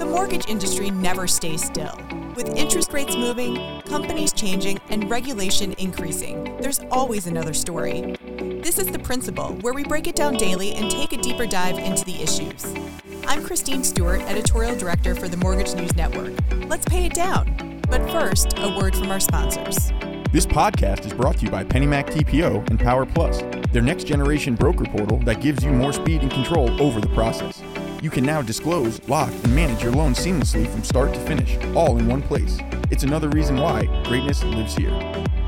The mortgage industry never stays still. With interest rates moving, companies changing, and regulation increasing, there's always another story. This is The Principal, where we break it down daily and take a deeper dive into the issues. I'm Christine Stewart, Editorial Director for the Mortgage News Network. Let's pay it down. But first, a word from our sponsors. This podcast is brought to you by PennyMac TPO and Power Plus, their next generation broker portal that gives you more speed and control over the process. You can now disclose, lock, and manage your loan seamlessly from start to finish, all in one place. It's another reason why greatness lives here.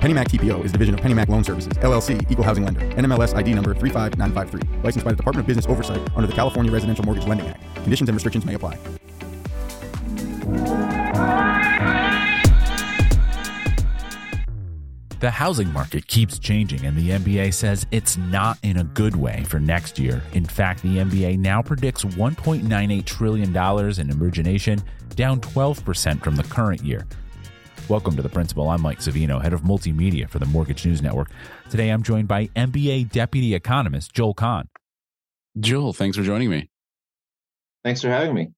PennyMac TPO is a division of PennyMac Loan Services, LLC, Equal Housing Lender, NMLS ID number 35953, licensed by the Department of Business Oversight under the California Residential Mortgage Lending Act. Conditions and restrictions may apply. The housing market keeps changing, and the MBA says it's not in a good way for next year. In fact, the MBA now predicts $1.98 trillion in origination, down 12% from the current year. Welcome to The Principal. I'm Mike Savino, head of multimedia for the Mortgage News Network. Today I'm joined by MBA Deputy Economist Joel Kan. Joel, thanks for joining me. Thanks for having me.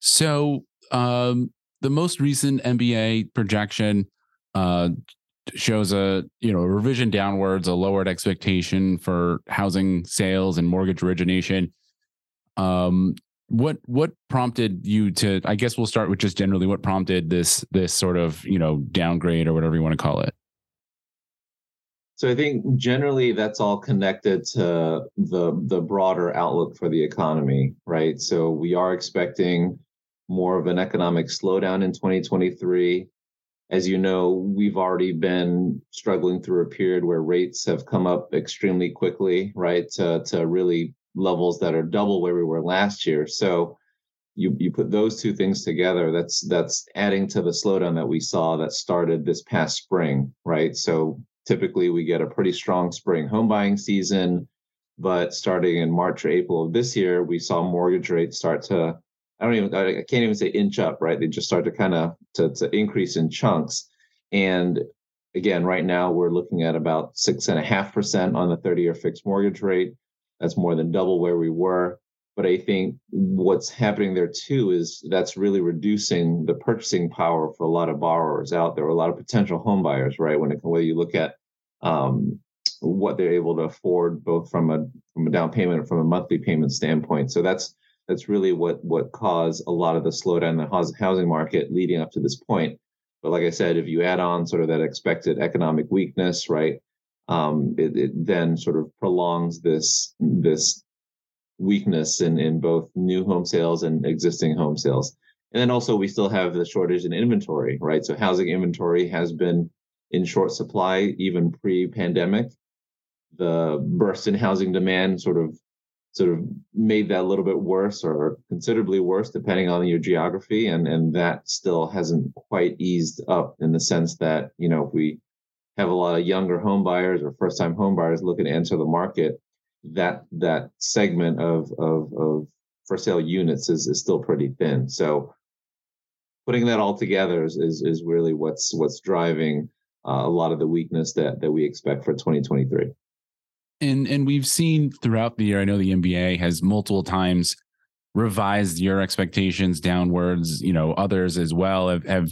So, um, the most recent MBA projection uh, shows a you know a revision downwards, a lowered expectation for housing sales and mortgage origination. Um, what what prompted you to? I guess we'll start with just generally what prompted this this sort of you know downgrade or whatever you want to call it. So I think generally that's all connected to the the broader outlook for the economy, right? So we are expecting more of an economic slowdown in 2023 as you know, we've already been struggling through a period where rates have come up extremely quickly, right, to, to really levels that are double where we were last year. So you you put those two things together, that's that's adding to the slowdown that we saw that started this past spring, right? So typically we get a pretty strong spring home buying season, but starting in March or April of this year, we saw mortgage rates start to I don't even I can't even say inch up, right? They just start to kind of to, to increase in chunks. And again, right now we're looking at about six and a half percent on the 30-year fixed mortgage rate. That's more than double where we were. But I think what's happening there too is that's really reducing the purchasing power for a lot of borrowers out there, a lot of potential home buyers, right? When it, whether you look at um, what they're able to afford, both from a from a down payment and from a monthly payment standpoint. So that's that's really what what caused a lot of the slowdown in the housing market leading up to this point. But like I said, if you add on sort of that expected economic weakness, right, um, it, it then sort of prolongs this this weakness in in both new home sales and existing home sales. And then also we still have the shortage in inventory, right? So housing inventory has been in short supply even pre-pandemic. The burst in housing demand sort of sort of made that a little bit worse or considerably worse depending on your geography. And and that still hasn't quite eased up in the sense that you know if we have a lot of younger home buyers or first time home buyers looking to enter the market that that segment of of of for sale units is is still pretty thin. So putting that all together is is, is really what's what's driving uh, a lot of the weakness that that we expect for 2023 and and we've seen throughout the year i know the mba has multiple times revised your expectations downwards you know others as well have, have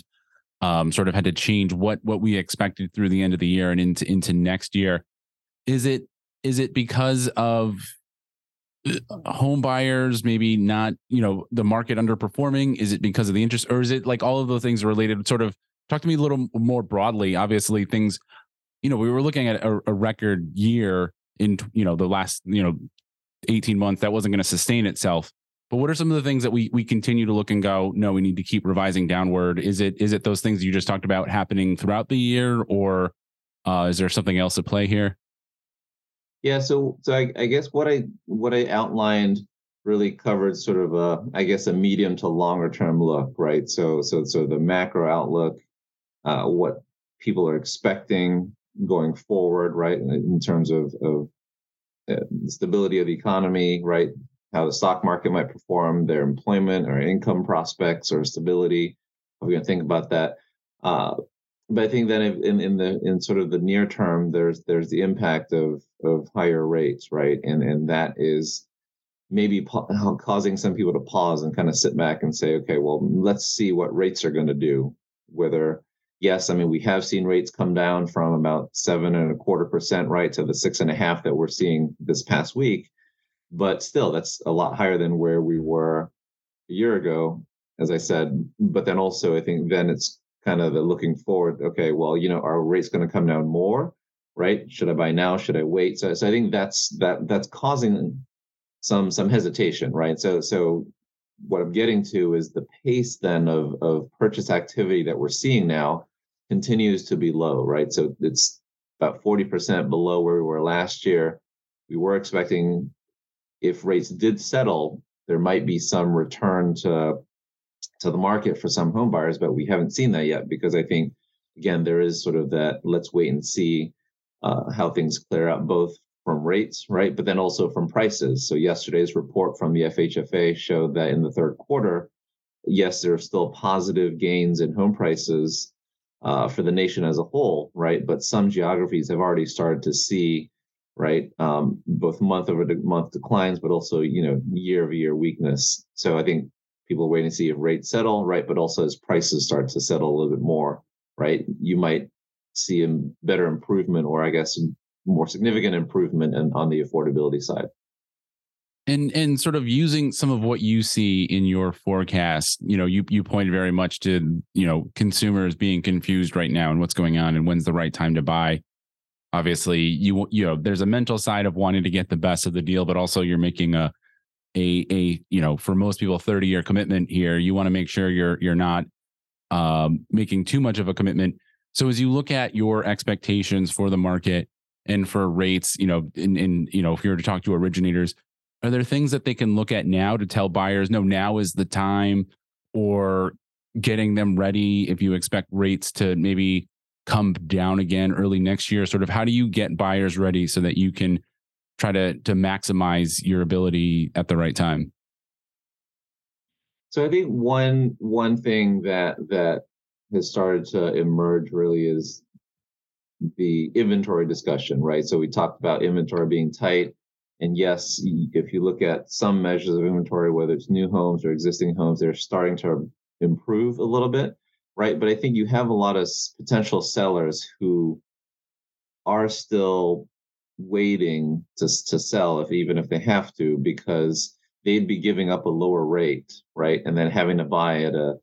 um, sort of had to change what what we expected through the end of the year and into into next year. Is it is it because of uh, home buyers maybe not you know the market underperforming? Is it because of the interest or is it like all of those things related? Sort of talk to me a little more broadly. Obviously things you know we were looking at a, a record year in you know the last you know 18 months that wasn't going to sustain itself. But what are some of the things that we we continue to look and go no we need to keep revising downward. Is it is it those things you just talked about happening throughout the year or uh, is there something else at play here? Yeah so so I, I guess what i what i outlined really covered sort of a i guess a medium to longer term look right? So so so the macro outlook uh, what people are expecting going forward, right? In terms of, of uh, stability of the economy, right? How the stock market might perform, their employment or income prospects or stability. We're going to think about that. Uh, but I think then in, in the in sort of the near term, there's there's the impact of of higher rates, right? And and that is maybe pa- causing some people to pause and kind of sit back and say, okay, well, let's see what rates are going to do. Whether, yes, I mean, we have seen rates come down from about seven and a quarter percent, right, to the six and a half that we're seeing this past week. But still, that's a lot higher than where we were a year ago, as I said. But then also, I think then it's kind of looking forward. Okay, well, you know, are rates going to come down more? Right? Should I buy now? Should I wait? So, so I think that's that that's causing some some hesitation, right? So so what I'm getting to is the pace then of of purchase activity that we're seeing now continues to be low, right? So it's about 40% below where we were last year. We were expecting if rates did settle, there might be some return to to the market for some home buyers, but we haven't seen that yet because I think again there is sort of that let's wait and see uh, how things clear out both from rates, right, but then also from prices. So yesterday's report from the FHFA showed that in the third quarter, yes, there are still positive gains in home prices uh, for the nation as a whole, right, but some geographies have already started to see right? Um, both month over month declines, but also you know year over year weakness. So I think people are waiting to see if rates settle, right? But also as prices start to settle a little bit more, right? You might see a better improvement, or I guess more significant improvement in, on the affordability side. And and sort of using some of what you see in your forecast, you know, you you pointed very much to you know consumers being confused right now and what's going on and when's the right time to buy. Obviously you you know there's a mental side of wanting to get the best of the deal but also you're making a a a you know for most people 30 year commitment here. You want to make sure you're you're not um, making too much of a commitment. So as you look at your expectations for the market and for rates you know in in you know if you were to talk to originators are there things that they can look at now to tell buyers no now is the time or getting them ready if you expect rates to maybe come down again early next year? Sort of how do you get buyers ready so that you can try to to maximize your ability at the right time? So I think one one thing that that has started to emerge really is the inventory discussion, right? So we talked about inventory being tight. And yes, if you look at some measures of inventory, whether it's new homes or existing homes, they're starting to improve a little bit right? But I think you have a lot of potential sellers who are still waiting to to sell if even if they have to because they'd be giving up a lower rate, right? And then having to buy at a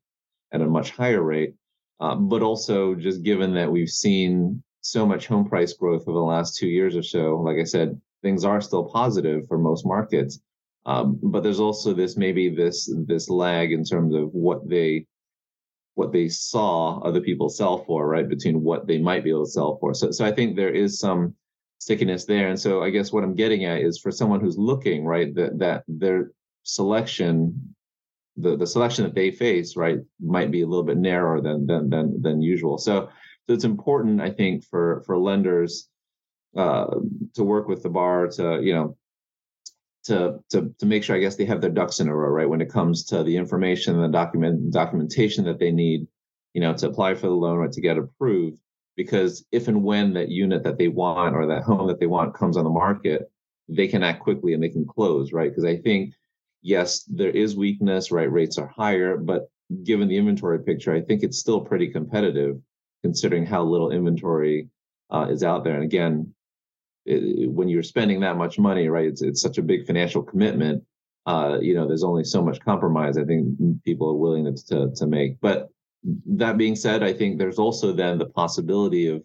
at a much higher rate. Um, but also just given that we've seen so much home price growth over the last two years or so, like I said, things are still positive for most markets. Um, but there's also this maybe this this lag in terms of what they what they saw other people sell for, right? Between what they might be able to sell for. So, so I think there is some stickiness there. And so I guess what I'm getting at is for someone who's looking, right, that that their selection, the the selection that they face, right, might be a little bit narrower than than than than usual. So, so it's important, I think, for for lenders uh, to work with the bar to you know to to to make sure I guess they have their ducks in a row, right? When it comes to the information, and the document documentation that they need, you know, to apply for the loan or to get approved. Because if and when that unit that they want or that home that they want comes on the market, they can act quickly and they can close, right? Because I think, yes, there is weakness, right? Rates are higher, but given the inventory picture, I think it's still pretty competitive considering how little inventory uh, is out there. And again, it, when you're spending that much money, right? It's it's such a big financial commitment. Uh, you know, there's only so much compromise I think people are willing to, to to make. But that being said, I think there's also then the possibility of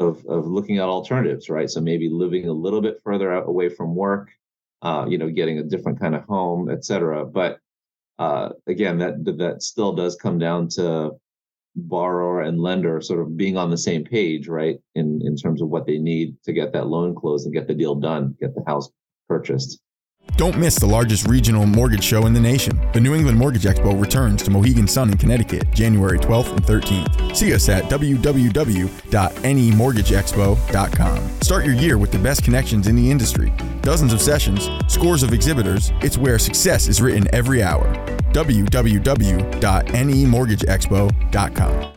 of of looking at alternatives, right? So maybe living a little bit further out away from work, uh, you know, getting a different kind of home, et cetera. But uh, again, that that still does come down to borrower and lender sort of being on the same page, right? In in terms of what they need to get that loan closed and get the deal done, get the house purchased. Don't miss the largest regional mortgage show in the nation. The New England Mortgage Expo returns to Mohegan Sun in Connecticut, January 12th and 13th. See us at www.nemortgageexpo.com. Start your year with the best connections in the industry. Dozens of sessions, scores of exhibitors. It's where success is written every hour. www.nemortgageexpo.com.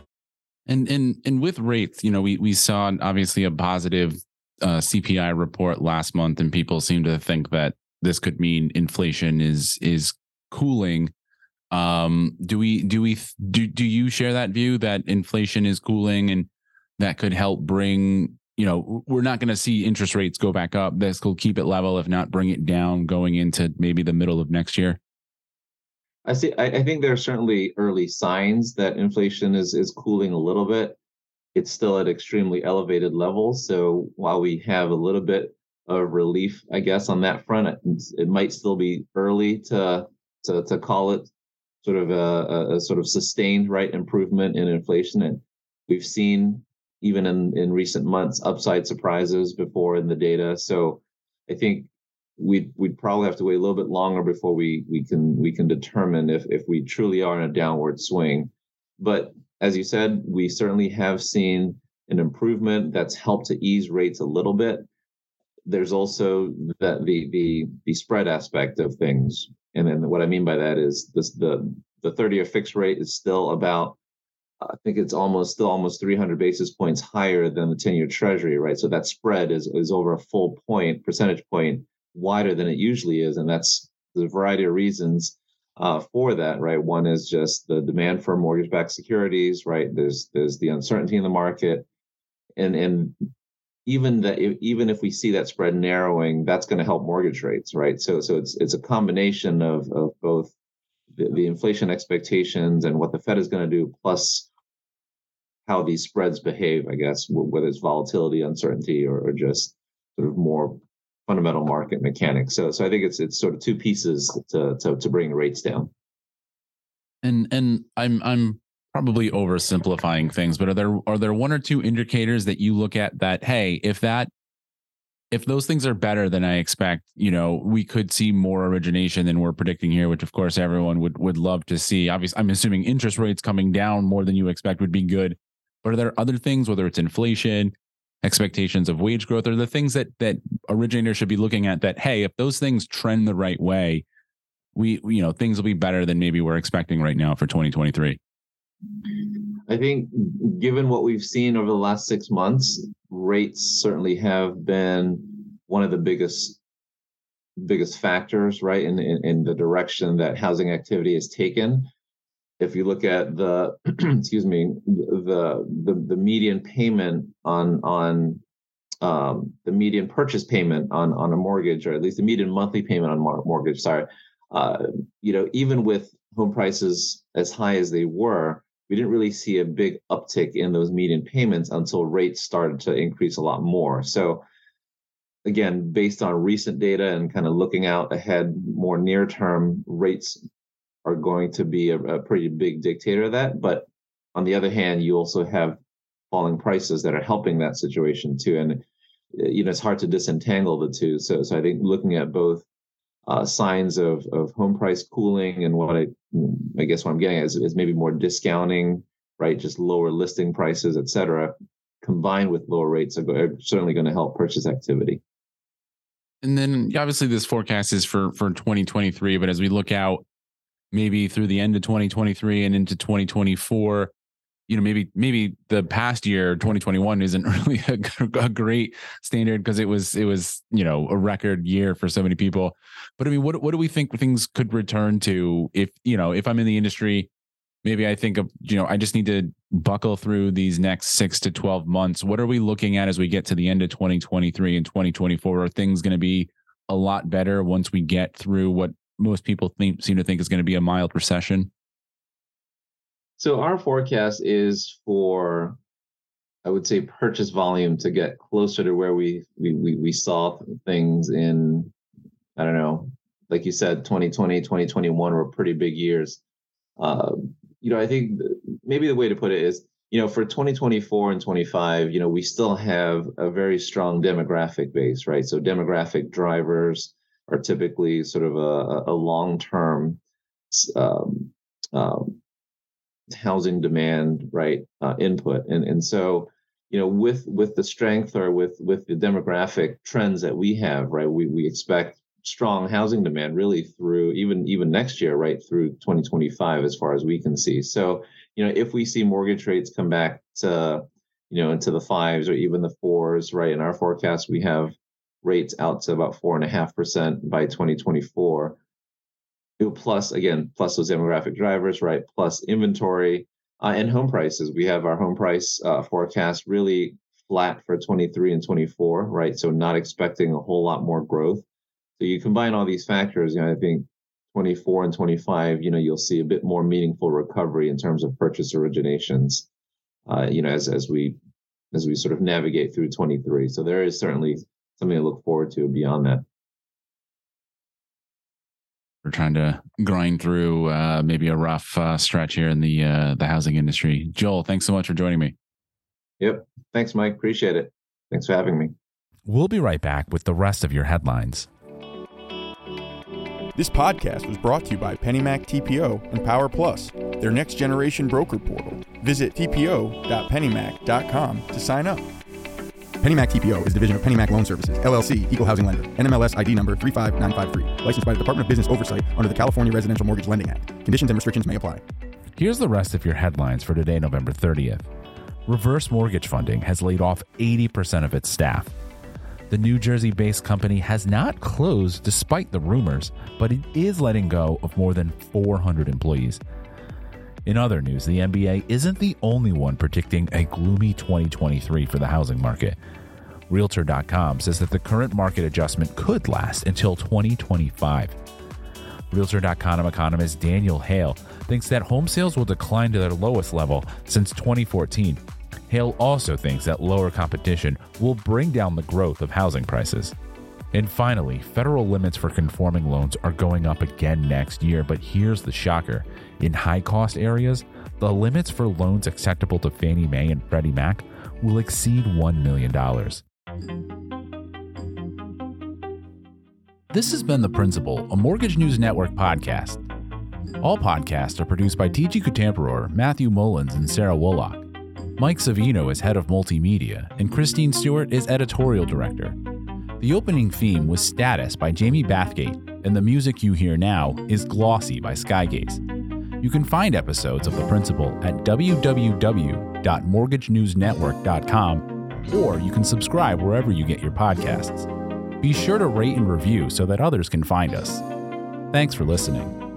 And and and with rates, you know, we we saw obviously a positive uh, CPI report last month, and people seem to think that this could mean inflation is is cooling. Um, do we do we do do you share that view that inflation is cooling and that could help bring you know we're not going to see interest rates go back up. This will keep it level, if not bring it down, going into maybe the middle of next year. I see. I, I think there are certainly early signs that inflation is is cooling a little bit. It's still at extremely elevated levels. So while we have a little bit of relief, I guess, on that front, it, it might still be early to to to call it sort of a, a, sort of sustained right improvement in inflation. And we've seen even in, in recent months upside surprises before in the data. So I think we'd we'd probably have to wait a little bit longer before we we can we can determine if if we truly are in a downward swing. But as you said, we certainly have seen an improvement that's helped to ease rates a little bit. There's also the the the, the spread aspect of things, and then what I mean by that is this the the 30-year fixed rate is still about I think it's almost still almost 300 basis points higher than the 10-year Treasury, right? So that spread is is over a full point percentage point wider than it usually is, and that's the variety of reasons uh, for that. Right, one is just the demand for mortgage-backed securities. Right, there's there's the uncertainty in the market, and and even that even if we see that spread narrowing, that's going to help mortgage rates. Right, so so it's it's a combination of of both the, the inflation expectations and what the Fed is going to do, plus how these spreads behave. I guess whether it's volatility, uncertainty, or, or just sort of more fundamental market mechanics. So so I think it's it's sort of two pieces to to, to bring rates down. And and I'm I'm probably oversimplifying things, but are there are there one or two indicators that you look at that hey, if that if those things are better than I expect, you know, we could see more origination than we're predicting here, which of course everyone would would love to see. Obviously, I'm assuming interest rates coming down more than you expect would be good. But are there other things, whether it's inflation, expectations of wage growth are the things that that originators should be looking at that hey if those things trend the right way we you know things will be better than maybe we're expecting right now for 2023 i think given what we've seen over the last six months rates certainly have been one of the biggest biggest factors right in, in, in the direction that housing activity has taken. If you look at the excuse me the the, the median payment on on um, the median purchase payment on on a mortgage or at least the median monthly payment on mortgage sorry uh, you know even with home prices as high as they were we didn't really see a big uptick in those median payments until rates started to increase a lot more so again based on recent data and kind of looking out ahead more near term rates are going to be a, a pretty big dictator of that. But on the other hand, you also have falling prices that are helping that situation too. And you know, it's hard to disentangle the two. So, so I think looking at both uh, signs of of home price cooling and what I, I guess what I'm getting is, is maybe more discounting, right? Just lower listing prices, et cetera, combined with lower rates are, are certainly going to help purchase activity. And then obviously this forecast is for for 2023, but as we look out maybe through the end of 2023 and into 2024 you know maybe maybe the past year 2021 isn't really a, a great standard because it was it was you know a record year for so many people. But i mean what what do we think things could return to if you know if i'm in the industry maybe i think of you know i just need to buckle through these next 6 to 12 months. What are we looking at as we get to the end of 2023 and 2024 are things going to be a lot better once we get through what most people think, seem to think is going to be a mild recession? So our forecast is for, I would say, purchase volume to get closer to where we we we, we saw things in, I don't know, like you said, 2020, 2021 were pretty big years. Uh, you know, I think maybe the way to put it is, you know, for 2024 and 25, you know, we still have a very strong demographic base, right? So demographic drivers are typically sort of a, a long-term um, um, housing demand, right, uh, input, and and so you know with with the strength or with with the demographic trends that we have, right, we we expect strong housing demand really through even even next year, right, through 2025 as far as we can see. So you know if we see mortgage rates come back to you know into the fives or even the fours, right, in our forecast we have rates out to about four and a half percent by 2024. Plus, again, plus those demographic drivers, right? Plus inventory uh, and home prices. We have our home price uh, forecast really flat for 23 and 24, right? So not expecting a whole lot more growth. So you combine all these factors, you know, I think 24 and 25, you know, you'll see a bit more meaningful recovery in terms of purchase originations, uh, you know, as as we as we sort of navigate through 23. So there is certainly something to look forward to beyond that. We're trying to grind through uh, maybe a rough uh, stretch here in the uh, the housing industry. Joel, thanks so much for joining me. Yep. Thanks, Mike. Appreciate it. Thanks for having me. We'll be right back with the rest of your headlines. This podcast was brought to you by PennyMac TPO and Power Plus, their next generation broker portal. Visit tpo.pennymac.com to sign up. PennyMac TPO is a division of PennyMac Loan Services, LLC, Equal Housing Lender, NMLS ID number 35953, licensed by the Department of Business Oversight under the California Residential Mortgage Lending Act. Conditions and restrictions may apply. Here's the rest of your headlines for today, November 30th. Reverse Mortgage Funding has laid off 80% of its staff. The New Jersey based company has not closed despite the rumors, but it is letting go of more than 400 employees. In other news, the MBA isn't the only one predicting a gloomy 2023 for the housing market. Realtor.com says that the current market adjustment could last until 2025. Realtor.com economist Danielle Hale thinks that home sales will decline to their lowest level since 2014 Hale also thinks that lower competition will bring down the growth of housing prices. And finally, federal limits for conforming loans are going up again next year, but here's the shocker. In high cost areas, the limits for loans acceptable to Fannie Mae and Freddie Mac will exceed $1 million. This has been The Principal, a Mortgage News Network podcast. All podcasts are produced by TG Kutamperor, Matthew Mullins, and Sarah Woloch. Mike Savino is head of multimedia, and Christine Stewart is editorial director. The opening theme was Status by Jamie Bathgate, and the music you hear now is Glossy by Skygaze. You can find episodes of The Principal at www.mortgagenewsnetwork.com, or you can subscribe wherever you get your podcasts. Be sure to rate and review so that others can find us. Thanks for listening.